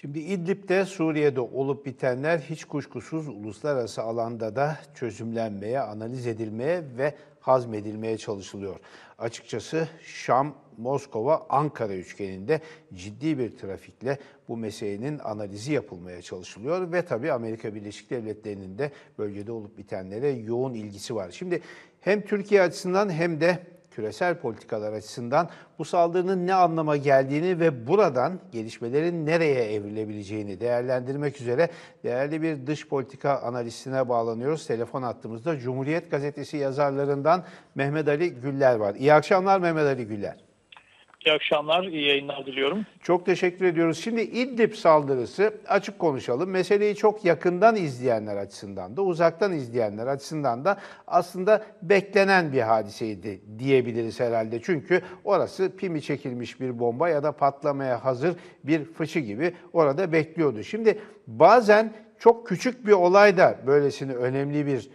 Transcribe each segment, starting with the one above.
Şimdi İdlib'de Suriye'de olup bitenler hiç kuşkusuz uluslararası alanda da çözümlenmeye, analiz edilmeye ve hazmedilmeye çalışılıyor. Açıkçası Şam, Moskova, Ankara üçgeninde ciddi bir trafikle bu meselenin analizi yapılmaya çalışılıyor ve tabii Amerika Birleşik Devletleri'nin de bölgede olup bitenlere yoğun ilgisi var. Şimdi hem Türkiye açısından hem de küresel politikalar açısından bu saldırının ne anlama geldiğini ve buradan gelişmelerin nereye evrilebileceğini değerlendirmek üzere değerli bir dış politika analistine bağlanıyoruz. Telefon attığımızda Cumhuriyet Gazetesi yazarlarından Mehmet Ali Güller var. İyi akşamlar Mehmet Ali Güller. İyi akşamlar, iyi yayınlar diliyorum. Çok teşekkür ediyoruz. Şimdi İdlib saldırısı açık konuşalım. Meseleyi çok yakından izleyenler açısından da uzaktan izleyenler açısından da aslında beklenen bir hadiseydi diyebiliriz herhalde. Çünkü orası pimi çekilmiş bir bomba ya da patlamaya hazır bir fıçı gibi orada bekliyordu. Şimdi bazen çok küçük bir olay da böylesine önemli bir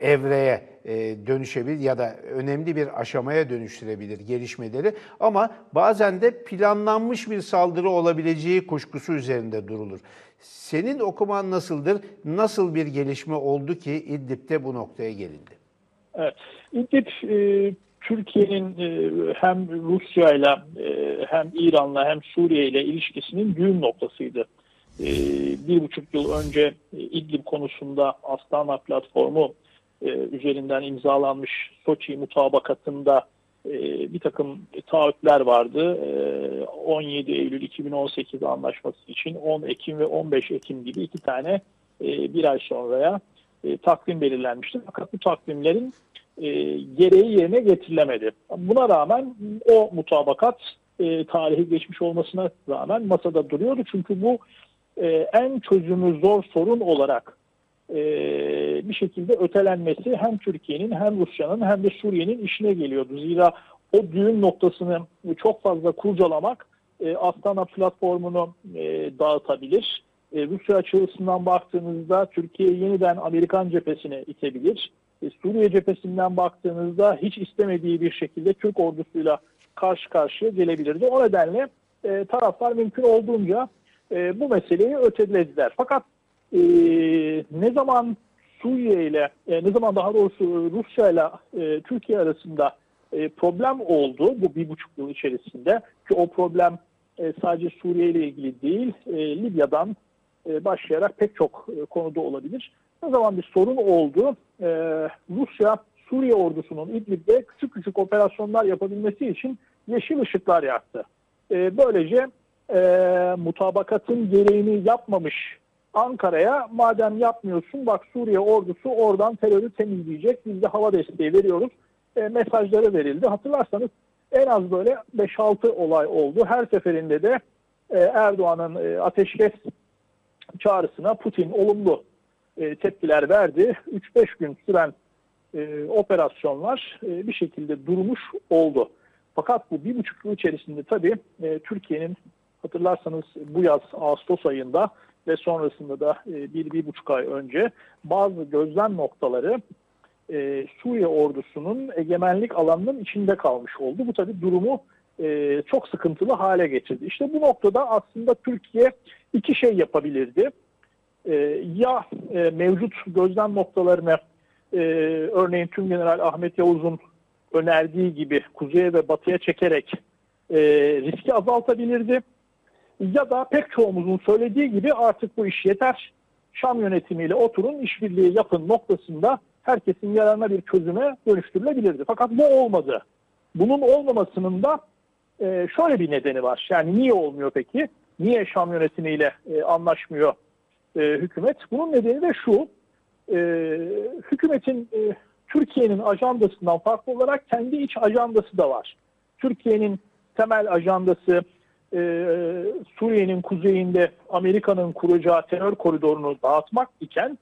evreye e, dönüşebilir ya da önemli bir aşamaya dönüştürebilir gelişmeleri ama bazen de planlanmış bir saldırı olabileceği kuşkusu üzerinde durulur. Senin okuman nasıldır? Nasıl bir gelişme oldu ki İdlib'de bu noktaya gelindi? Evet, İdlib e, Türkiye'nin e, hem Rusya ile e, hem İran'la hem Suriye ile ilişkisinin düğüm noktasıydı. Bir buçuk yıl önce İdlib konusunda Astana platformu e, üzerinden imzalanmış Soçi mutabakatında e, bir takım taahhütler vardı. E, 17 Eylül 2018 anlaşması için 10 Ekim ve 15 Ekim gibi iki tane e, bir ay sonraya e, takvim belirlenmişti. Fakat bu takvimlerin e, gereği yerine getirilemedi. Buna rağmen o mutabakat e, tarihi geçmiş olmasına rağmen masada duruyordu. Çünkü bu e, en çözümü zor sorun olarak e, bir şekilde ötelenmesi hem Türkiye'nin hem Rusya'nın hem de Suriye'nin işine geliyordu. Zira o düğün noktasını çok fazla kurcalamak e, Astana platformunu e, dağıtabilir. E, Rusya açısından baktığınızda Türkiye yeniden Amerikan cephesine itebilir. E, Suriye cephesinden baktığınızda hiç istemediği bir şekilde Türk ordusuyla karşı karşıya gelebilirdi. O nedenle e, taraflar mümkün olduğunca e, bu meseleyi ötelediler. Fakat e, ne zaman Suriye ile e, ne zaman daha doğrusu Rusya ile e, Türkiye arasında e, problem oldu bu bir buçuk yıl içerisinde ki o problem e, sadece Suriye ile ilgili değil e, Libya'dan e, başlayarak pek çok e, konuda olabilir. Ne zaman bir sorun oldu e, Rusya Suriye ordusunun İdlib'de küçük küçük operasyonlar yapabilmesi için yeşil ışıklar yaktı. E, böylece e, mutabakatın gereğini yapmamış Ankara'ya madem yapmıyorsun bak Suriye ordusu oradan terörü temizleyecek biz de hava desteği veriyoruz e, mesajları verildi. Hatırlarsanız en az böyle 5-6 olay oldu. Her seferinde de e, Erdoğan'ın e, ateşkes çağrısına Putin olumlu e, tepkiler verdi. 3-5 gün süren e, operasyonlar e, bir şekilde durmuş oldu. Fakat bu bir buçuk yıl içerisinde tabii e, Türkiye'nin hatırlarsanız bu yaz Ağustos ayında ve sonrasında da e, bir, bir buçuk ay önce bazı gözlem noktaları e, Suriye ordusunun egemenlik alanının içinde kalmış oldu. Bu tabi durumu e, çok sıkıntılı hale getirdi. İşte bu noktada aslında Türkiye iki şey yapabilirdi. E, ya e, mevcut gözlem noktalarını e, örneğin Tüm General Ahmet Yavuz'un önerdiği gibi kuzeye ve batıya çekerek e, riski azaltabilirdi ya da pek çoğumuzun söylediği gibi artık bu iş yeter. Şam yönetimiyle oturun işbirliği yapın noktasında herkesin yararına bir çözüme dönüştürülebilirdi. Fakat bu olmadı. Bunun olmamasının da e, şöyle bir nedeni var. Yani niye olmuyor peki? Niye Şam yönetimiyle e, anlaşmıyor e, hükümet? Bunun nedeni de şu. Hükümetin Türkiye'nin ajandasından farklı olarak kendi iç ajandası da var. Türkiye'nin temel ajandası e, Suriye'nin kuzeyinde Amerika'nın kuracağı terör koridorunu dağıtmak iken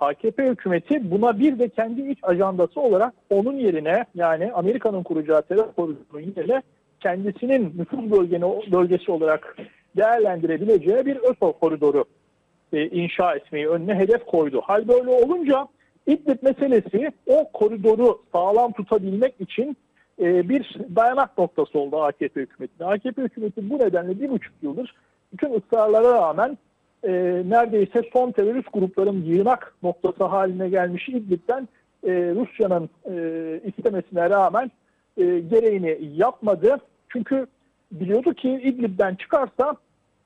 AKP hükümeti buna bir de kendi iç ajandası olarak onun yerine yani Amerika'nın kuracağı terör koridorunun yerine kendisinin nüfuz bölgeni, bölgesi olarak değerlendirebileceği bir ÖSO koridoru e, inşa etmeyi önüne hedef koydu. Hal böyle olunca İdlib meselesi o koridoru sağlam tutabilmek için e, bir dayanak noktası oldu AKP hükümetine. AKP hükümeti bu nedenle bir buçuk yıldır bütün ısrarlara rağmen e, neredeyse son terörist grupların yığınak noktası haline gelmiş İdlib'den e, Rusya'nın e, istemesine rağmen e, gereğini yapmadı. Çünkü biliyordu ki İdlib'den çıkarsa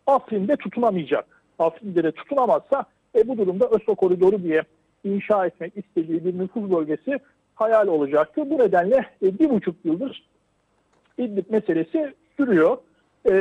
Afrin'de tutunamayacak. Afrin'de de tutunamazsa e, bu durumda ÖSO koridoru diye inşa etmek istediği bir nüfuz bölgesi hayal olacaktı. Bu nedenle e, bir buçuk yıldır İdlib meselesi sürüyor. E,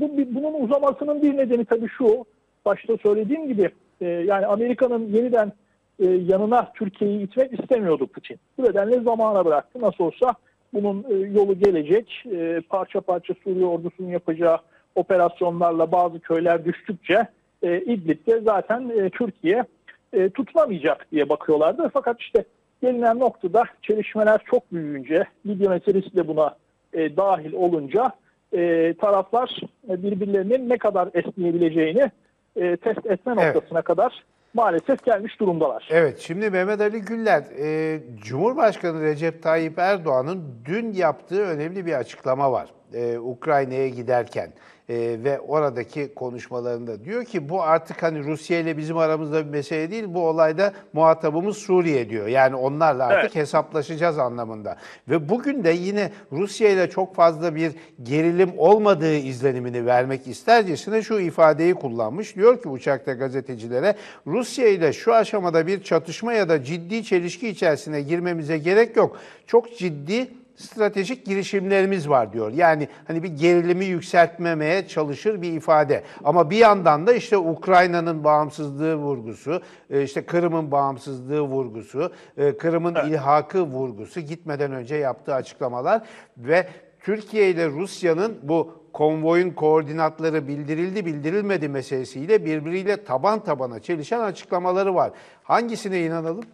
bu Bunun uzamasının bir nedeni tabii şu, başta söylediğim gibi e, yani Amerika'nın yeniden e, yanına Türkiye'yi itmek istemiyordu Putin. Bu nedenle zamana bıraktı. Nasıl olsa bunun e, yolu gelecek. E, parça parça Suriye ordusunun yapacağı operasyonlarla bazı köyler düştükçe e, İdlib'de zaten e, Türkiye e, tutunamayacak diye bakıyorlardı. Fakat işte gelinen noktada çelişmeler çok büyüyünce, Libya meselesi de buna e, dahil olunca e, taraflar e, birbirlerinin ne kadar esneyebileceğini e, test etme Evet. noktasına kadar maalesef gelmiş durumdalar. Evet, şimdi Mehmet Ali Güller, e, Cumhurbaşkanı Recep Tayyip Erdoğan'ın dün yaptığı önemli bir açıklama var. E, Ukrayna'ya giderken e, ve oradaki konuşmalarında diyor ki bu artık hani Rusya ile bizim aramızda bir mesele değil, bu olayda muhatabımız Suriye diyor. Yani onlarla artık Evet. hesaplaşacağız anlamında. Ve bugün de yine Rusya ile çok fazla bir gerilim olmadığı izlenimini vermek istercesine şu ifadeyi kullanmış. Diyor ki uçakta gazetecilere Rusya ile şu aşamada bir çatışma ya da ciddi çelişki içerisine girmemize gerek yok. Çok ciddi stratejik girişimlerimiz var diyor. Yani hani bir gerilimi yükseltmemeye çalışır bir ifade. Ama bir yandan da işte Ukrayna'nın bağımsızlığı vurgusu, e, işte Kırım'ın bağımsızlığı vurgusu, e, Kırım'ın ilhakı vurgusu gitmeden önce yaptığı açıklamalar ve Türkiye ile Rusya'nın bu konvoyun koordinatları bildirildi bildirilmedi meselesiyle birbiriyle taban tabana çelişen açıklamaları var. Hangisine inanalım?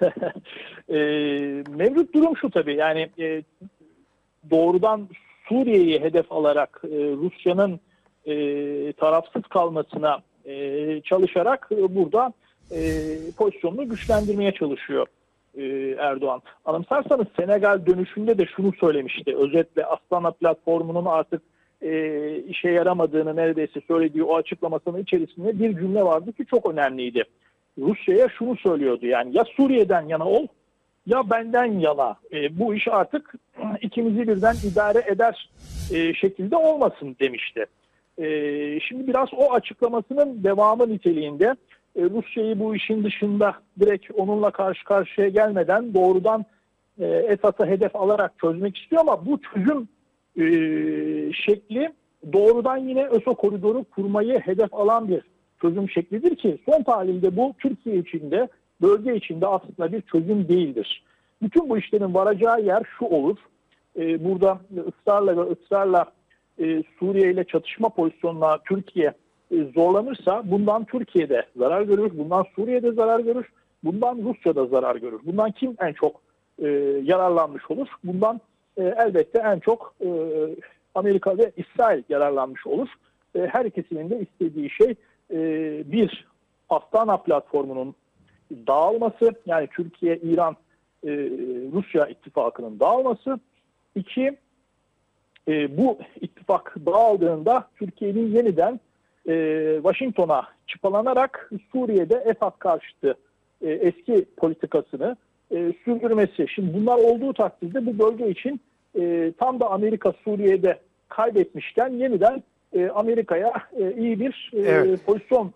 e, mevcut durum şu tabii yani e, doğrudan Suriye'yi hedef alarak e, Rusya'nın e, tarafsız kalmasına e, çalışarak e, burada e, pozisyonunu güçlendirmeye çalışıyor e, Erdoğan. Anımsarsanız Senegal dönüşünde de şunu söylemişti. Özetle Astana platformunun artık e, işe yaramadığını neredeyse söylediği o açıklamasının içerisinde bir cümle vardı ki çok önemliydi. Rusya'ya şunu söylüyordu yani ya Suriye'den yana ol ya benden yana E, bu iş artık ikimizi birden idare eder e, şekilde olmasın demişti. E, şimdi biraz o açıklamasının devamı niteliğinde e, Rusya'yı bu işin dışında direkt onunla karşı karşıya gelmeden doğrudan e, Esad'a hedef alarak çözmek istiyor ama bu çözüm e, şekli doğrudan yine ÖSO koridoru kurmayı hedef alan bir çözüm şeklidir ki son tahlilde bu Türkiye içinde bölge içinde aslında bir çözüm değildir. Bütün bu işlerin varacağı yer şu olur. E, burada ısrarla ve ısrarla e, Suriye ile çatışma pozisyonuna Türkiye e, zorlanırsa bundan Türkiye'de zarar görür, bundan Suriye'de zarar görür, bundan Rusya'da zarar görür. Bundan kim en çok e, yararlanmış olur? Bundan e, elbette en çok e, Amerika ve İsrail yararlanmış olur. E, her ikisinin de istediği şey e, bir Astana platformunun dağılması yani Türkiye, İran, e, Rusya ittifakının dağılması. İki, e, bu ittifak dağıldığında Türkiye'nin yeniden e, Washington'a çıpalanarak Suriye'de Esad karşıtı e, eski politikasını e, sürdürmesi. Şimdi bunlar olduğu takdirde bu bölge için e, tam da Amerika Suriye'de kaybetmişken yeniden e, Amerika'ya e, iyi bir e, Evet. pozisyon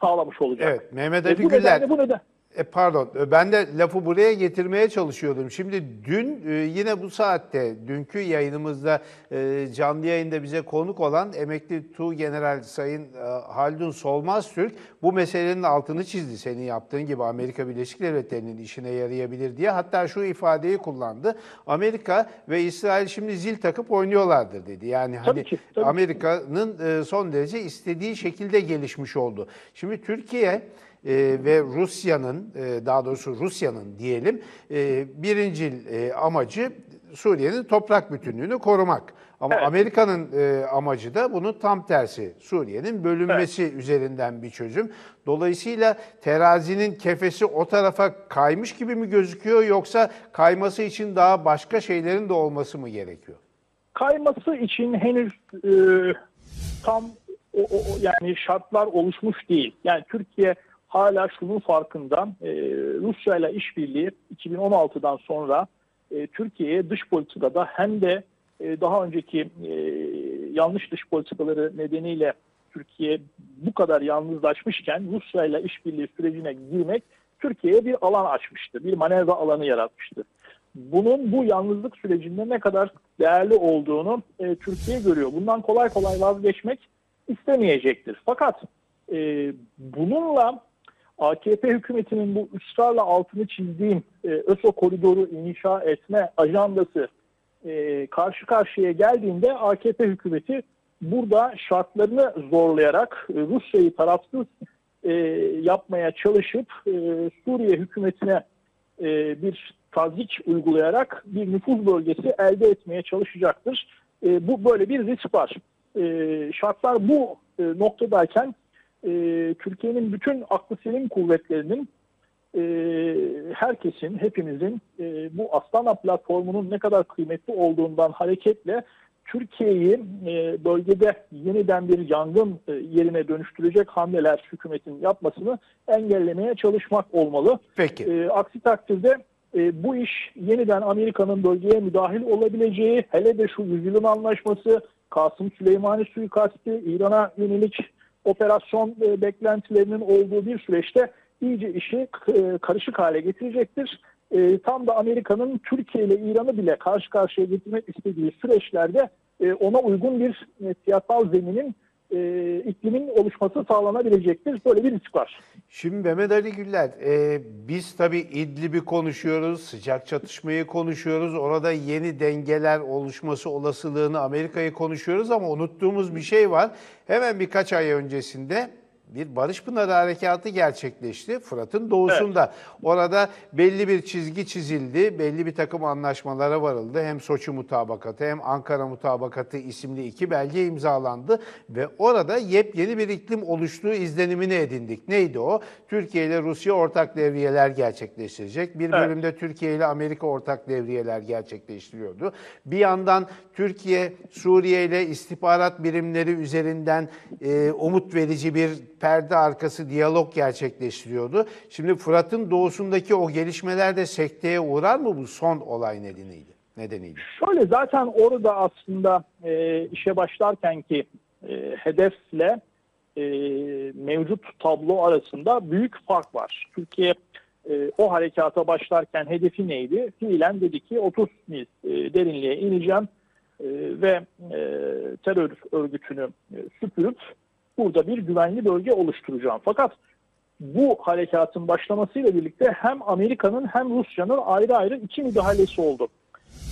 sağlamış olacak. Evet, Mehmet E, Ali bu Güller. nedenle bu neden E, pardon, e, ben de lafı buraya getirmeye çalışıyordum. Şimdi dün e, yine bu saatte, dünkü yayınımızda e, canlı yayında bize konuk olan emekli Tu General Sayın Haldun Solmaz Türk bu meselenin altını çizdi. Senin yaptığın gibi Amerika Birleşik Devletleri'nin işine yarayabilir diye. Hatta şu ifadeyi kullandı. Amerika ve İsrail şimdi zil takıp oynuyorlardır dedi. Yani hani. Amerika'nın son derece istediği şekilde gelişmiş oldu. Şimdi Türkiye e, ve Rusya'nın, e, daha doğrusu Rusya'nın diyelim, e, birincil e, amacı Suriye'nin toprak bütünlüğünü korumak. Ama Evet. Amerika'nın e, amacı da bunun tam tersi. Suriye'nin bölünmesi üzerinden bir çözüm. Dolayısıyla terazinin kefesi o tarafa kaymış gibi mi gözüküyor yoksa kayması için daha başka şeylerin de olması mı gerekiyor? kayması için henüz e, tam o, o- yani şartlar oluşmuş değil. Yani Türkiye hala şunun farkında. E, Rusya ile işbirliği 2016'dan sonra e, Türkiye'ye dış politikada hem de e, daha önceki e, yanlış dış politikaları nedeniyle Türkiye bu kadar yalnızlaşmışken Rusya ile işbirliği sürecine girmek Türkiye'ye bir alan açmıştı. Bir manevra alanı yaratmıştı. Bunun bu yalnızlık sürecinde ne kadar değerli olduğunu e, Türkiye görüyor. Bundan kolay kolay vazgeçmek istemeyecektir. Fakat e, bununla AKP hükümetinin bu ısrarla altını çizdiğim e, ÖSO koridoru inşa etme ajandası e, karşı karşıya geldiğinde AKP hükümeti burada şartlarını zorlayarak e, Rusya'yı tarafsız e, yapmaya çalışıp e, Suriye hükümetine e, bir tazik uygulayarak bir nüfuz bölgesi elde etmeye çalışacaktır. E, bu böyle bir risk var. E, şartlar bu e, noktadayken e, Türkiye'nin bütün aklı selim kuvvetlerinin e, herkesin, hepimizin e, bu Astana platformunun ne kadar kıymetli olduğundan hareketle Türkiye'yi e, bölgede yeniden bir yangın e, yerine dönüştürecek hamleler hükümetin yapmasını engellemeye çalışmak olmalı. Peki. E, aksi takdirde e, bu iş yeniden Amerika'nın bölgeye müdahil olabileceği, hele de şu yüzyılın anlaşması, Kasım Süleymani suikasti, İran'a yönelik operasyon e, beklentilerinin olduğu bir süreçte iyice işi e, karışık hale getirecektir. E, tam da Amerika'nın Türkiye ile İran'ı bile karşı karşıya getirmek istediği süreçlerde e, ona uygun bir e, siyasal zeminin e, iklimin oluşması sağlanabilecektir. Böyle bir risk var. Şimdi Mehmet Ali Güller, e, biz tabii İdlib'i konuşuyoruz, sıcak çatışmayı konuşuyoruz, orada yeni dengeler oluşması olasılığını Amerika'yı konuşuyoruz ama unuttuğumuz bir şey var. Hemen birkaç ay öncesinde bir Barış Pınarı Harekatı gerçekleşti Fırat'ın doğusunda. Orada belli bir çizgi çizildi, belli bir takım anlaşmalara varıldı. Hem Soçi Mutabakatı hem Ankara Mutabakatı isimli iki belge imzalandı ve orada yepyeni bir iklim oluştuğu izlenimini edindik. Neydi o? Türkiye ile Rusya ortak devriyeler gerçekleştirecek. Bir Evet. bölümde Türkiye ile Amerika ortak devriyeler gerçekleştiriyordu. Bir yandan Türkiye Suriye ile istihbarat birimleri üzerinden e, umut verici bir perde arkası diyalog gerçekleştiriyordu. Şimdi Fırat'ın doğusundaki o gelişmeler de sekteye uğrar mı bu son olay nedeniyle? Nedeniyle. Şöyle zaten orada aslında e, işe başlarken ki e, hedefle e, mevcut tablo arasında büyük fark var. Türkiye e, o harekata başlarken hedefi neydi? Fiilen dedi ki 30 mil e, derinliğe ineceğim e, ve e, terör örgütünü e, süpürüp burada bir güvenli bölge oluşturacağım. Fakat bu harekatın başlamasıyla birlikte hem Amerika'nın hem Rusya'nın ayrı ayrı iki müdahalesi oldu.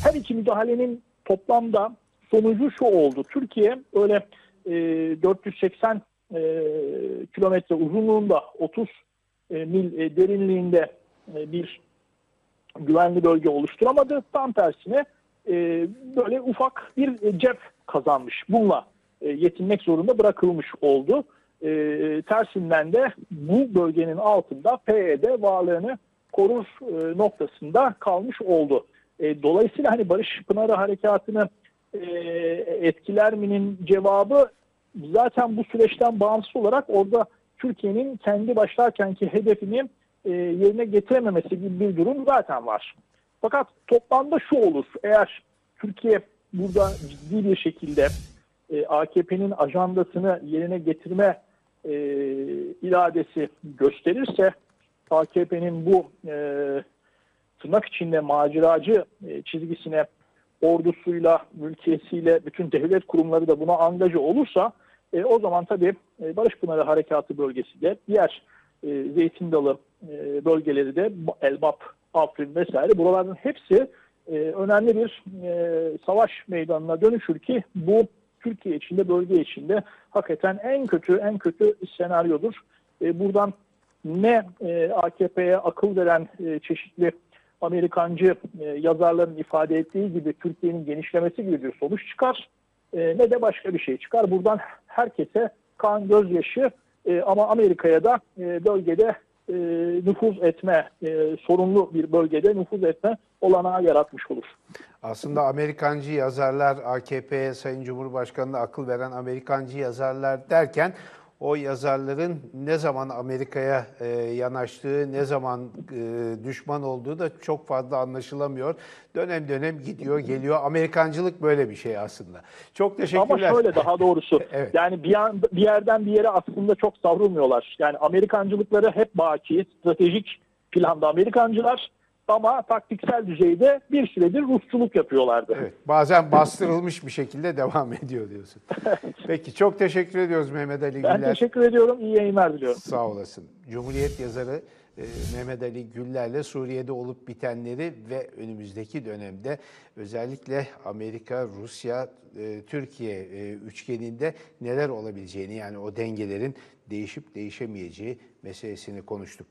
Her iki müdahalenin toplamda sonucu şu oldu. Türkiye öyle e, 480 e, kilometre uzunluğunda 30 e, mil e, derinliğinde e, bir güvenli bölge oluşturamadı. Tam tersine e, böyle ufak bir e, cep kazanmış. Bununla yetinmek zorunda bırakılmış oldu. E, tersinden de bu bölgenin altında PYD varlığını korur e, noktasında kalmış oldu. E, dolayısıyla hani Barış Pınarı Harekatı'nı e, etkiler mi'nin cevabı zaten bu süreçten bağımsız olarak orada Türkiye'nin kendi başlarkenki hedefini e, yerine getirememesi gibi bir durum zaten var. Fakat toplamda şu olur. Eğer Türkiye burada ciddi bir şekilde e, AKP'nin ajandasını yerine getirme e, iradesi gösterirse AKP'nin bu e, tırnak içinde maceracı e, çizgisine ordusuyla, mülkiyesiyle bütün devlet kurumları da buna angaja olursa e, o zaman tabii e, Barış Pınarı Harekatı bölgesi de diğer e, Zeytin Dalı e, bölgeleri de Elbap, Afrin vesaire buraların hepsi e, önemli bir e, savaş meydanına dönüşür ki bu Türkiye içinde, bölge içinde hakikaten en kötü en kötü senaryodur. E, buradan ne e, AKP'ye akıl veren e, çeşitli Amerikancı e, yazarların ifade ettiği gibi Türkiye'nin genişlemesi gibi bir sonuç çıkar e, ne de başka bir şey çıkar. Buradan herkese kan gözyaşı e, ama Amerika'ya da e, bölgede e, nüfuz etme, e, sorunlu bir bölgede nüfuz etme olanağı yaratmış olur. Aslında Amerikancı yazarlar, AKP'ye Sayın Cumhurbaşkanı'na akıl veren Amerikancı yazarlar derken o yazarların ne zaman Amerika'ya e, yanaştığı, ne zaman e, düşman olduğu da çok fazla anlaşılamıyor. Dönem dönem gidiyor, geliyor. Amerikancılık böyle bir şey aslında. Çok teşekkürler. Ama şöyle daha doğrusu Evet. yani bir, yan, bir yerden bir yere aslında çok savrulmuyorlar. Yani Amerikancılıkları hep baki, stratejik planda Amerikancılar ama taktiksel düzeyde bir süredir Rusçuluk yapıyorlardı. Evet, bazen bastırılmış bir şekilde devam ediyor diyorsun. Peki çok teşekkür ediyoruz Mehmet Ali Ben Güller. teşekkür ediyorum. İyi yayınlar diliyorum. Sağ olasın. Cumhuriyet yazarı e, Mehmet Ali Güller'le Suriye'de olup bitenleri ve önümüzdeki dönemde özellikle Amerika, Rusya, e, Türkiye e, üçgeninde neler olabileceğini yani o dengelerin değişip değişemeyeceği meselesini konuştuk.